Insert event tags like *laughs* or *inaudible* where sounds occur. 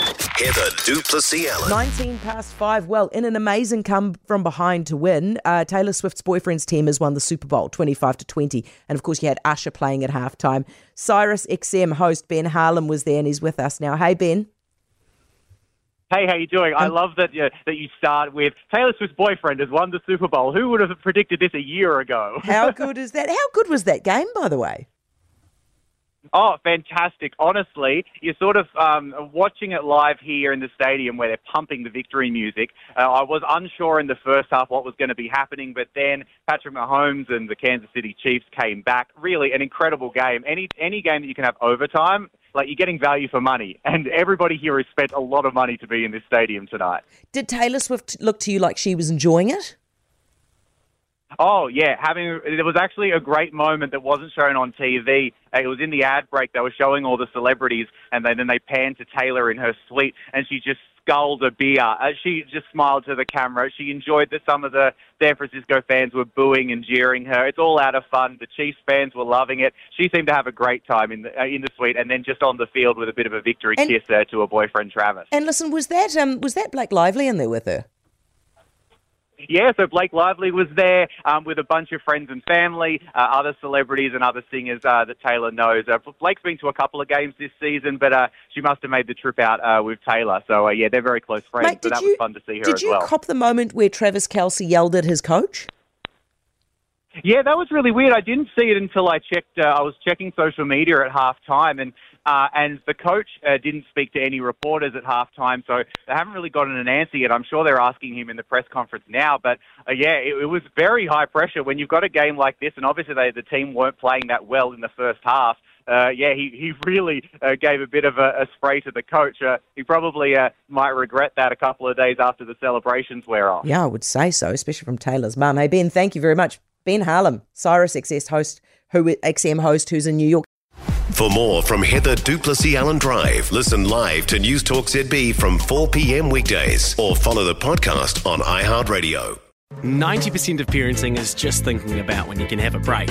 Heather Duplessis Allen. 19 past five. Well, in an amazing come from behind to win, uh, Taylor Swift's boyfriend's team has won the Super Bowl 25 to 20. And of course, you had Usher playing at halftime. SiriusXM host Ben Harlum was there and he's with us now. Hey, Ben. Hey, how you doing? I love that you, that you start with Taylor Swift's boyfriend has won the Super Bowl. Who would have predicted this a year ago? How *laughs* good is that? How good was that game, by the way? Oh, fantastic. Honestly, you're sort of um, watching it live here in the stadium where they're pumping the victory music. Uh, I was unsure in the first half what was going to be happening, but then Patrick Mahomes and the Kansas City Chiefs came back. Really an incredible game. Any, any game that you can have overtime, like you're getting value for money. *laughs* And everybody here has spent a lot of money to be in this stadium tonight. Did Taylor Swift look to you like she was enjoying it? Oh yeah, having it was actually a great moment that wasn't shown on TV. It was in the ad break. They were showing all the celebrities, and then, then they panned to Taylor in her suite, and she just sculled a beer. Uh, she just smiled to the camera. She enjoyed that some of the San Francisco fans were booing and jeering her. It's all out of fun. The Chiefs fans were loving it. She seemed to have a great time in the uh, in the suite, and then just on the field with a bit of a victory And- kiss uh, to her boyfriend Travis. And listen, was that um was that Blake Lively in there with her? Yeah, so Blake Lively was there um, with a bunch of friends and family, uh, other celebrities and other singers uh, that Taylor knows. Uh, Blake's been to a couple of games this season, but uh, she must have made the trip out uh, with Taylor. So uh, yeah, they're very close friends. Mate, so that you was fun to see her did you well. cop the moment where Travis Kelce yelled at his coach? Yeah, that was really weird. I didn't see it until I checked. Uh, I was checking social media at halftime, and uh, and the coach uh, didn't speak to any reporters at halftime, so they haven't really gotten an answer yet. I'm sure they're asking him in the press conference now. But uh, yeah, it, it was very high pressure when you've got a game like this, and obviously they, the team weren't playing that well in the first half. Uh, yeah, he, he really uh, gave a bit of a, a spray to the coach. Uh, he probably uh, might regret that a couple of days after the celebrations wear off. Yeah, I would say so, especially from Taylor's mum. Hey Ben, thank you very much. Ben Harlum, Sirius XS host, who XM host, who's in New York. For more from Heather Duplessis Allen Drive, listen live to News Talk ZB from 4 p.m. weekdays or follow the podcast on iHeartRadio. 90% of parenting is just thinking about when you can have a break.